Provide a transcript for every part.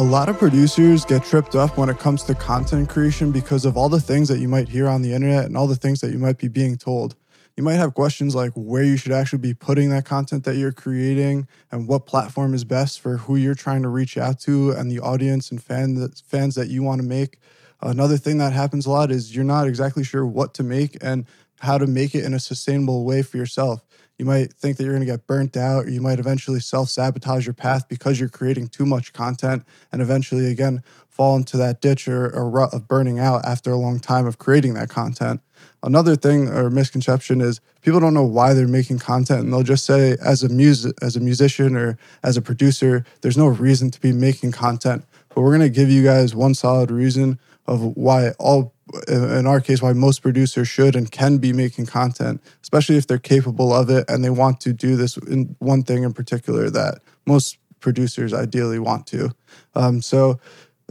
A lot of producers get tripped up when it comes to content creation because of all the things that you might hear on the internet and all the things that you might be being told. You might have questions like where you should actually be putting that content that you're creating and what platform is best for who you're trying to reach out to and the audience and fan that, fans that you want to make. Another thing that happens a lot is you're not exactly sure what to make and how to make it in a sustainable way for yourself. You might think that you're going to get burnt out, or you might eventually self sabotage your path because you're creating too much content and eventually, again, fall into that ditch or, a rut of burning out after a long time of creating that content. Another thing or misconception is people don't know why they're making content and they'll just say as a music as a musician or as a producer, there's no reason to be making content. But we're going to give you guys one solid reason of why all in our case why most producers should and can be making content especially if they're capable of it and they want to do this in one thing in particular that most producers ideally want to. Um, so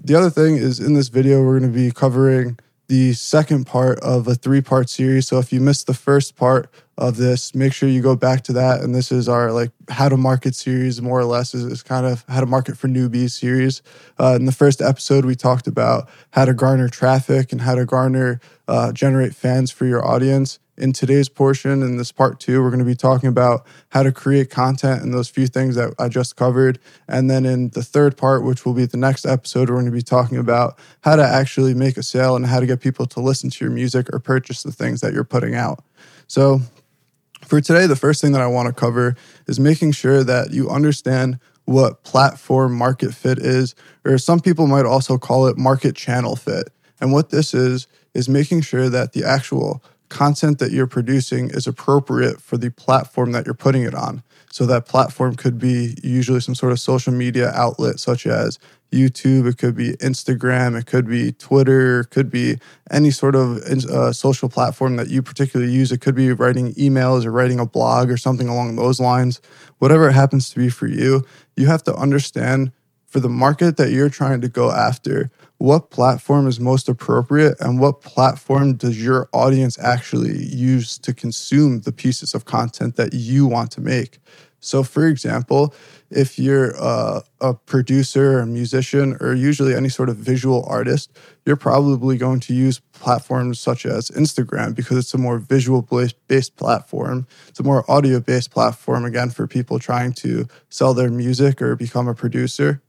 the other thing is in this video we're going to be covering the second part of a three part series. So if you missed the first part of this, make sure you go back to that. And this is our like how to market series, more or less, is, is kind of how to market for newbies series. Uh, in the first episode, we talked about how to garner traffic and how to garner, uh, generate fans for your audience in today's portion, in this part two, we're going to be talking about how to create content and those few things that I just covered. And then in the third part, which will be the next episode, we're going to be talking about how to actually make a sale and how to get people to listen to your music or purchase the things that you're putting out. So, for today, the first thing that I want to cover is making sure that you understand what platform market fit is, or some people might also call it market channel fit. And what this is, is making sure that the actual content that you're producing is appropriate for the platform that you're putting it on. So that platform could be usually some sort of social media outlet such as YouTube, it could be Instagram, it could be Twitter, it could be any sort of uh, social platform that you particularly use. It could be writing emails or writing a blog or something along those lines. Whatever it happens to be for you, you have to understand for the market that you're trying to go after, what platform is most appropriate and what platform does your audience actually use to consume the pieces of content that you want to make. So, for example, if you're a, a producer, a musician, or usually any sort of visual artist, you're probably going to use platforms such as Instagram because it's a more visual based platform. It's a more audio based platform, again, for people trying to sell their music or become a producer.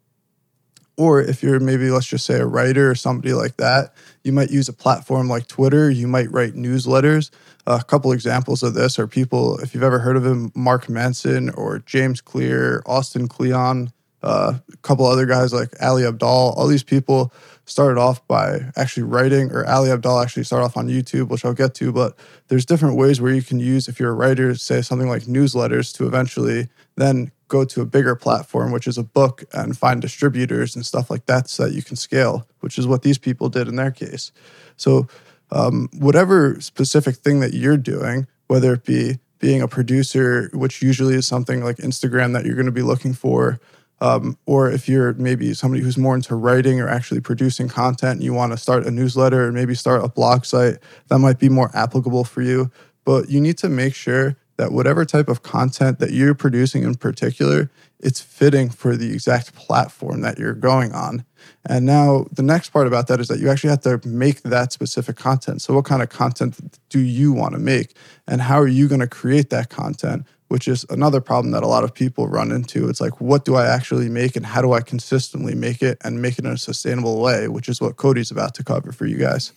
Or if you're maybe, let's just say, a writer or somebody like that, you might use a platform like Twitter. You might write newsletters. a couple examples of this are people, if you've ever heard of him, Mark Manson or James Clear, Austin Kleon, uh, a couple other guys like Ali Abdaal. All these people started off by actually writing, or Ali Abdaal actually started off on YouTube, which I'll get to. But there's different ways where you can use, if you're a writer, say something like newsletters to eventually then go to a bigger platform, which is a book, and find distributors and stuff like that so that you can scale, which is what these people did in their case. So, um, whatever specific thing that you're doing, whether it be being a producer, which usually is something like Instagram that you're going to be looking for, um, or if you're maybe somebody who's more into writing or actually producing content, and you want to start a newsletter or maybe start a blog site, that might be more applicable for you. But you need to make sure that whatever type of content that you're producing in particular, it's fitting for the exact platform that you're going on. And now the next part about that is that you actually have to make that specific content. So, what kind of content do you want to make? And how are you going to create that content? Which is another problem that a lot of people run into. It's like, what do I actually make and how do I consistently make it and make it in a sustainable way, which is what Cody's about to cover for you guys.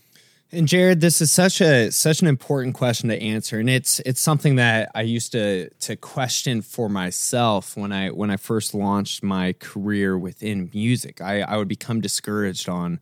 And Jared, this is such a such an important question to answer, and it's it's something that I used to to question for myself when I when I first launched my career within music. I, I would become discouraged on,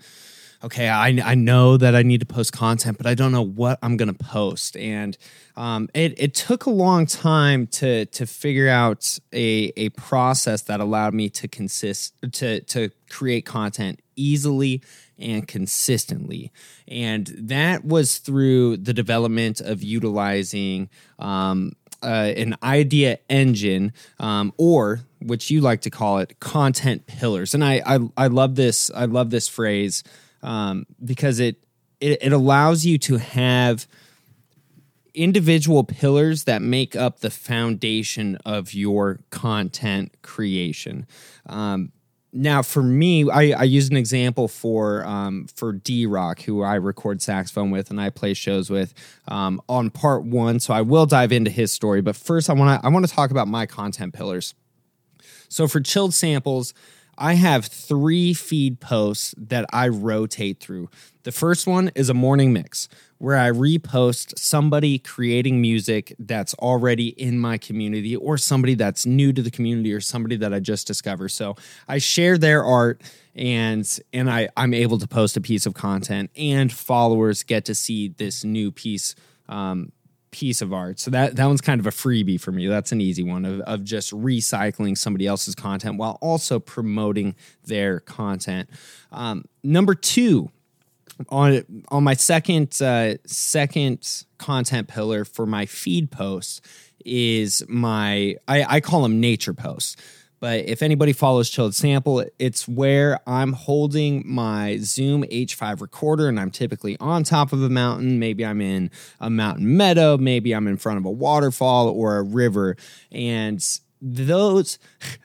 okay, I I know that I need to post content, but I don't know what I'm going to post, and um, it it took a long time to to figure out a a process that allowed me to consist to to create content easily and consistently. And that was through the development of utilizing um, uh, an idea engine, um, or which you like to call it, content pillars. And I I, I love this. I love this phrase um, because it, it it allows you to have individual pillars that make up the foundation of your content creation. Um, now for me, I, I use an example for um, for D Rock, who I record saxophone with and I play shows with um, on part one. So I will dive into his story, but first I want to I want to talk about my content pillars. So for chilled samples, I have three feed posts that I rotate through. The first one is a morning mix where I repost somebody creating music that's already in my community or somebody that's new to the community or somebody that I just discovered. So I share their art and and I, I'm able to post a piece of content and followers get to see this new piece um, piece of art. So that that one's kind of a freebie for me. That's an easy one of, of just recycling somebody else's content while also promoting their content. Um, number two, on on my second uh, second content pillar for my feed posts is my I, I call them nature posts. But if anybody follows Chilled Sample, it's where I'm holding my Zoom H5 recorder and I'm typically on top of a mountain. Maybe I'm in a mountain meadow, maybe I'm in front of a waterfall or a river. And those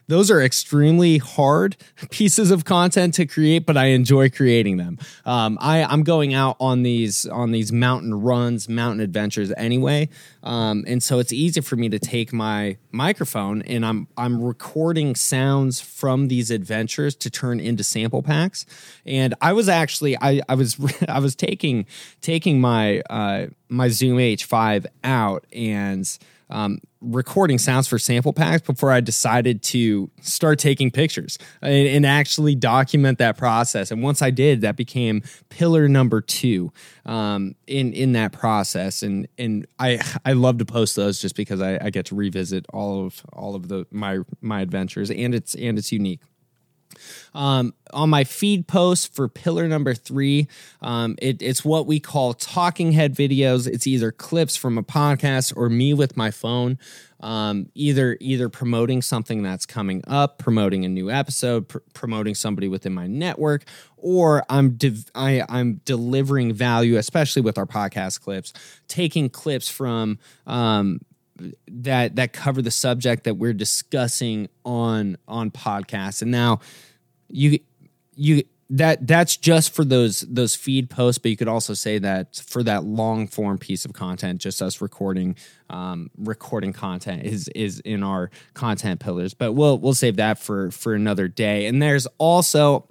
those are extremely hard pieces of content to create but i enjoy creating them. Um, I, i'm going out on these on these mountain runs mountain adventures anyway. Um, and so it's easy for me to take my microphone and i'm i'm recording sounds from these adventures to turn into sample packs. And i was actually i, I was i was taking taking my uh, my zoom h5 out and um, recording sounds for sample packs before I decided to start taking pictures and, and, actually document that process. And once I did, that became pillar number two um, in in that process. And and I I love to post those just because I, I get to revisit all of all of the my my adventures and it's and it's unique. Um, on my feed post for pillar number three, um, it, it's what we call talking head videos. It's either clips from a podcast or me with my phone, um, either either promoting something that's coming up, promoting a new episode, pr- promoting somebody within my network, or I'm de- I, I'm delivering value, especially with our podcast clips, taking clips from um, that that cover the subject that we're discussing on on podcasts and now you you that that's just for those those feed posts but you could also say that for that long form piece of content just us recording um, recording content is is in our content pillars. But we'll we'll save that for for another day. And there's also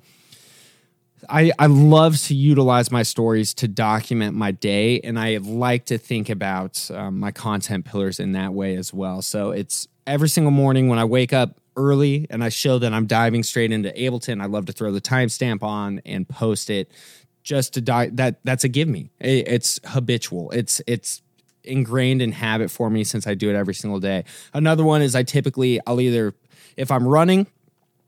I, I love to utilize my stories to document my day, and I like to think about um, my content pillars in that way as well. So it's every single morning when I wake up early and I show that I'm diving straight into Ableton. I love to throw the timestamp on and post it just to die. That that's a give me. It, it's habitual. It's it's ingrained in habit for me since I do it every single day. Another one is I typically I'll either if I'm running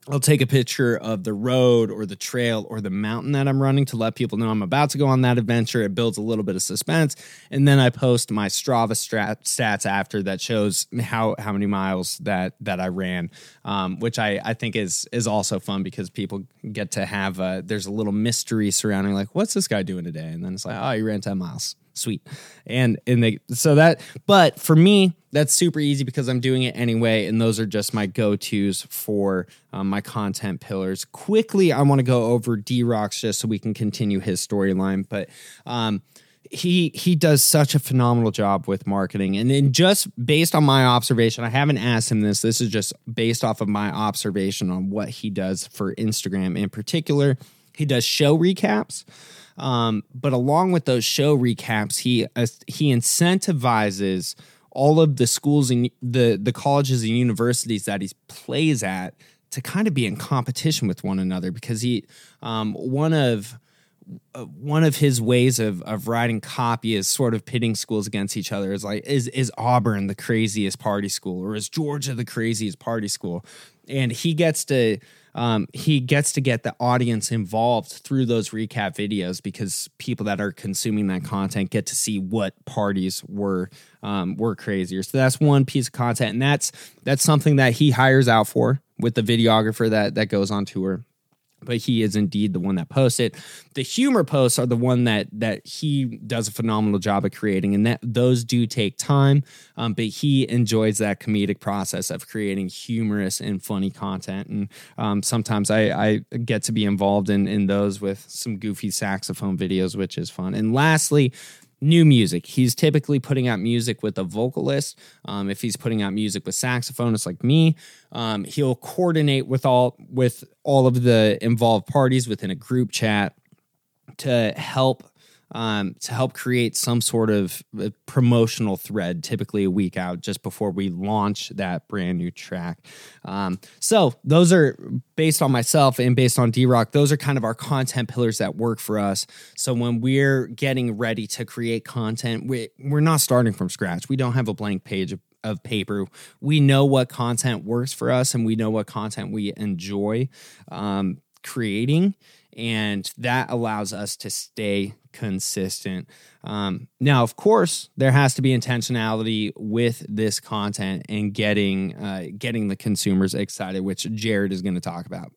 I'll take a picture of the road or the trail or the mountain that I'm running to let people know I'm about to go on that adventure. It builds a little bit of suspense. And then I post my Strava strat- stats after that shows how, how many miles that, that I ran, um, which I, I think is, is also fun because people get to have, a, there's a little mystery surrounding like, what's this guy doing today? And then it's like, oh, he ran 10 miles sweet. And and they so that but for me that's super easy because I'm doing it anyway, and those are just my go tos for um, my content pillars. Quickly, I want to go over D Rocks just so we can continue his storyline, but. Um, he he does such a phenomenal job with marketing and then just based on my observation i haven't asked him this this is just based off of my observation on what he does for instagram in particular he does show recaps um, but along with those show recaps, he uh, he incentivizes all of the schools and the the colleges and universities that he plays at to kind of be in competition with one another because he um, one of one of his ways of of writing copy is sort of pitting schools against each other. Is like is is Auburn the craziest party school or is Georgia the craziest party school? And he gets to um, he gets to get the audience involved through those recap videos because people that are consuming that content get to see what parties were um, were crazier. So that's one piece of content, and that's that's something that he hires out for with the videographer that that goes on tour. But he is indeed the one that posts it. The humor posts are the one that that he does a phenomenal job of creating, and that those do take time. Um, but he enjoys that comedic process of creating humorous and funny content, and um, sometimes I, I get to be involved in in those with some goofy saxophone videos, which is fun. And lastly, new music. He's typically putting out music with a vocalist. Um, if he's putting out music with saxophonists like me, um, he'll coordinate with all with all of the involved parties within a group chat to help um, to help create some sort of uh, promotional thread, typically a week out, just before we launch that brand new track. Um, so, those are based on myself and based on D Rock, those are kind of our content pillars that work for us. So, when we're getting ready to create content, we, we're not starting from scratch. We don't have a blank page of, of paper. We know what content works for us and we know what content we enjoy um, creating and that allows us to stay consistent. Um, now, of course, there has to be intentionality with this content and getting uh, getting the consumers excited, which Jared is going to talk about.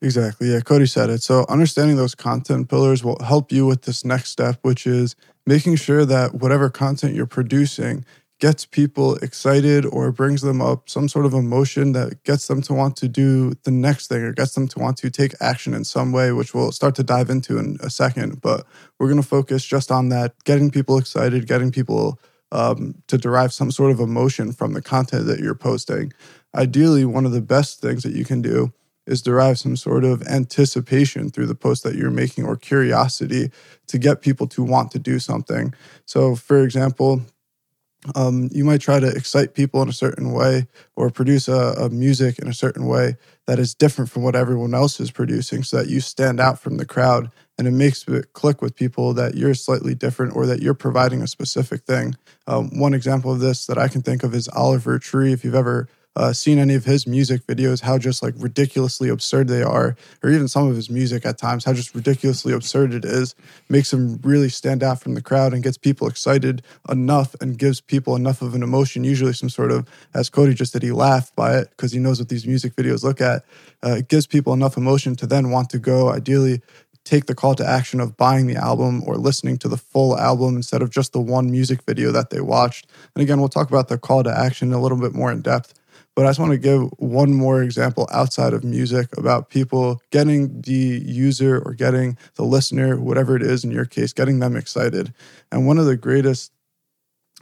Exactly. Yeah, Cody said it. So, understanding those content pillars will help you with this next step, which is making sure that whatever content you're producing gets people excited or brings them up some sort of emotion that gets them to want to do the next thing or gets them to want to take action in some way, which we'll start to dive into in a second. But we're going to focus just on that getting people excited, getting people um, to derive some sort of emotion from the content that you're posting. Ideally, one of the best things that you can do is derive some sort of anticipation through the post that you're making or curiosity to get people to want to do something. So, for example, um, you might try to excite people in a certain way or produce a, a, music in a certain way that is different from what everyone else is producing so that you stand out from the crowd and it makes it click with people that you're slightly different or that you're providing a specific thing. Um, one example of this that I can think of is Oliver Tree. If you've ever uh, seen any of his music videos, how just like ridiculously absurd they are, or even some of his music at times, how just ridiculously absurd it is, makes him really stand out from the crowd and gets people excited enough and gives people enough of an emotion, usually some sort of, as Cody just did, he laughed by it because he knows what these music videos look at. Uh, it gives people enough emotion to then want to go, ideally, take the call to action of buying the album or listening to the full album instead of just the one music video that they watched. And again, we'll talk about the call to action a little bit more in depth. But I just want to give one more example outside of music about people getting the user or getting the listener, whatever it is in your case, getting them excited. And one of the greatest,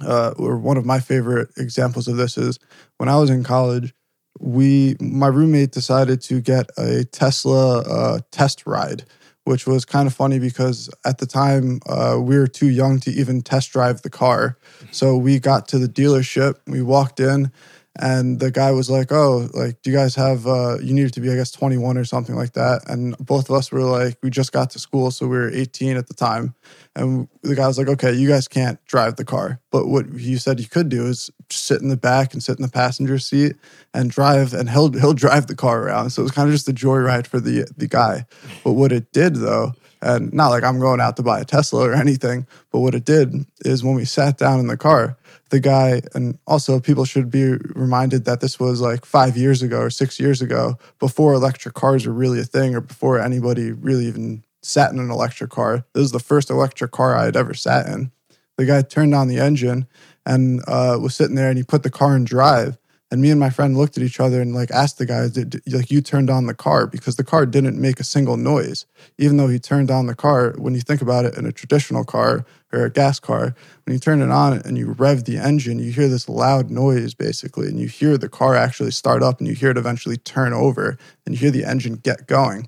uh, or one of my favorite examples of this is when I was in college, we, my roommate decided to get a Tesla uh, test ride which was kind of funny because at the time uh, we were too young to even test drive the car. So we got to the dealership, we walked in, and the guy was like, "Oh, like, do you guys have? Uh, you needed to be, I guess, 21 or something like that." And both of us were like, we just got to school, so we were 18 at the time. And the guy was like, "Okay, you guys can't drive the car, but what you said you could do is sit in the back and sit in the passenger seat and drive, and he'll he'll drive the car around." So it was kind of just a joyride for the the guy. But what it did though and not like I'm going out to buy a Tesla or anything, but what it did is when we sat down in the car, the guy, and also people should be reminded that this was like five years ago or six years ago, before electric cars were really a thing or before anybody really even sat in an electric car. This is the first electric car I had ever sat in. The guy turned on the engine and uh, was sitting there and he put the car in drive. And me and my friend looked at each other and like asked the guy, did, like you turned on the car because the car didn't make a single noise, even though he turned on the car. When you think about it, in a traditional car or a gas car, when you turn it on and you rev the engine, you hear this loud noise basically, and you hear the car actually start up and you hear it eventually turn over and you hear the engine get going.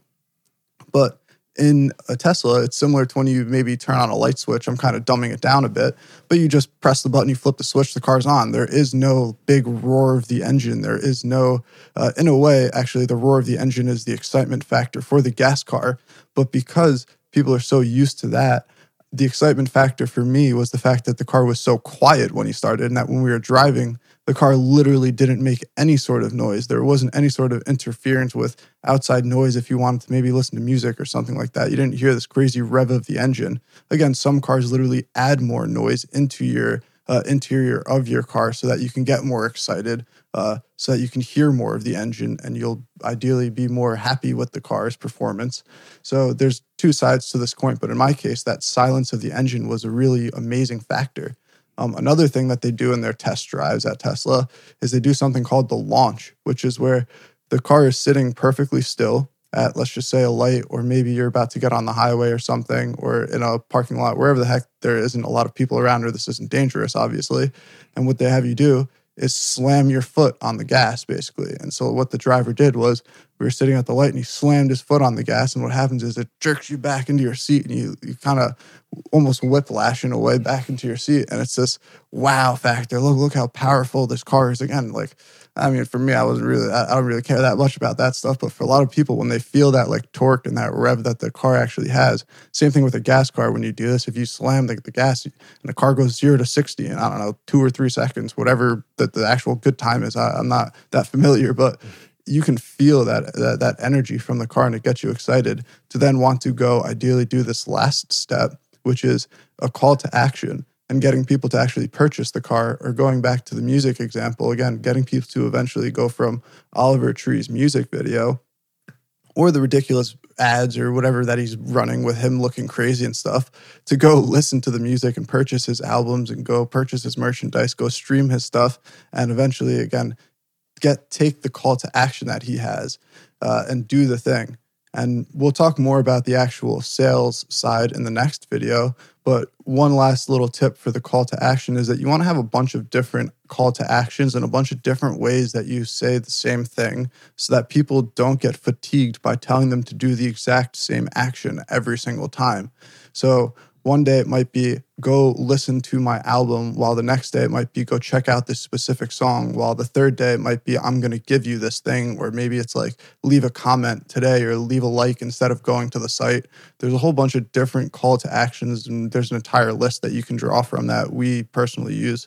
But in a Tesla, it's similar to when you maybe turn on a light switch. I'm kind of dumbing it down a bit, but you just press the button, you flip the switch, the car's on. There is no big roar of the engine. There is no, uh, in a way, actually, the roar of the engine is the excitement factor for the gas car. But because people are so used to that, the excitement factor for me was the fact that the car was so quiet when he started and that when we were driving, the car literally didn't make any sort of noise. There wasn't any sort of interference with outside noise if you wanted to maybe listen to music or something like that. You didn't hear this crazy rev of the engine. Again, some cars literally add more noise into your uh, interior of your car so that you can get more excited, uh, so that you can hear more of the engine and you'll ideally be more happy with the car's performance. So there's two sides to this coin, but in my case, that silence of the engine was a really amazing factor. Um, another thing that they do in their test drives at Tesla is they do something called the launch, which is where the car is sitting perfectly still at, let's just say, a light, or maybe you're about to get on the highway or something, or in a parking lot, wherever the heck there isn't a lot of people around, or this isn't dangerous, obviously. And what they have you do is slam your foot on the gas, basically. And so what the driver did was we were sitting at the light and he slammed his foot on the gas. And what happens is it jerks you back into your seat and you, you kind of almost whiplash in a way back into your seat. And it's this wow factor. Look, look how powerful this car is. Again, like I mean, for me, I wasn't really, I don't really care that much about that stuff. But for a lot of people, when they feel that like torque and that rev that the car actually has, same thing with a gas car. When you do this, if you slam the, the gas and the car goes zero to 60 in, I don't know, two or three seconds, whatever the, the actual good time is, I, I'm not that familiar, but you can feel that, that that energy from the car and it gets you excited to then want to go ideally do this last step, which is a call to action and getting people to actually purchase the car or going back to the music example again getting people to eventually go from oliver tree's music video or the ridiculous ads or whatever that he's running with him looking crazy and stuff to go listen to the music and purchase his albums and go purchase his merchandise go stream his stuff and eventually again get take the call to action that he has uh, and do the thing and we'll talk more about the actual sales side in the next video. But one last little tip for the call to action is that you want to have a bunch of different call to actions and a bunch of different ways that you say the same thing so that people don't get fatigued by telling them to do the exact same action every single time. So one day it might be go listen to my album, while the next day it might be go check out this specific song, while the third day it might be I'm going to give you this thing, or maybe it's like leave a comment today or leave a like instead of going to the site. There's a whole bunch of different call to actions, and there's an entire list that you can draw from that we personally use.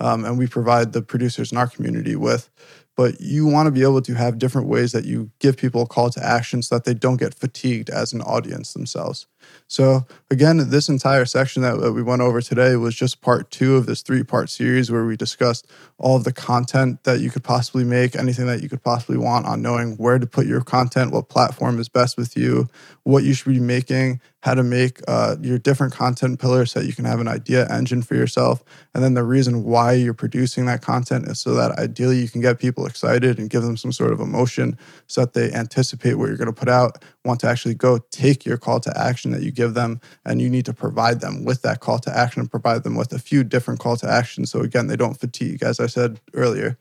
Um, and we provide the producers in our community with but you want to be able to have different ways that you give people a call to action so that they don't get fatigued as an audience themselves. So, again, this entire section that we went over today was just part two of this three part series where we discussed all of the content that you could possibly make, anything that you could possibly want on knowing where to put your content, what platform is best with you, what you should be making, how to make uh, your different content pillars so that you can have an idea engine for yourself. And then the reason why you're producing that content is so that ideally you can get people excited and give them some sort of emotion so that they anticipate what you're going to put out, want to actually go take your call to action that you give them. And you need to provide them with that call to action and provide them with a few different call to actions. So again, they don't fatigue, as I said earlier.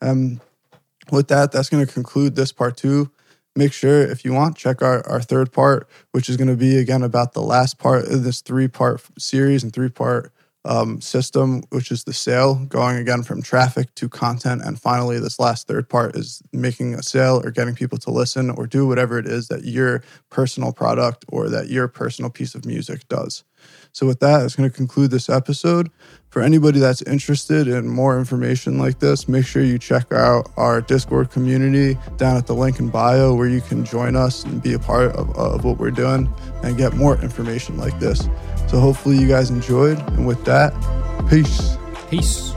Um, with that, that's going to conclude this part two make sure if you want check our, our third part which is going to be again about the last part of this three part series and three part um, system which is the sale going again from traffic to content. And finally this last third part is making a sale or getting people to listen or do whatever it is that your personal product or that your personal piece of music does so, with that, it's going to conclude this episode. For anybody that's interested in more information like this, make sure you check out our Discord community down at the link in bio where you can join us and be a part of, of what we're doing and get more information like this. So, hopefully, you guys enjoyed. And with that, peace. Peace.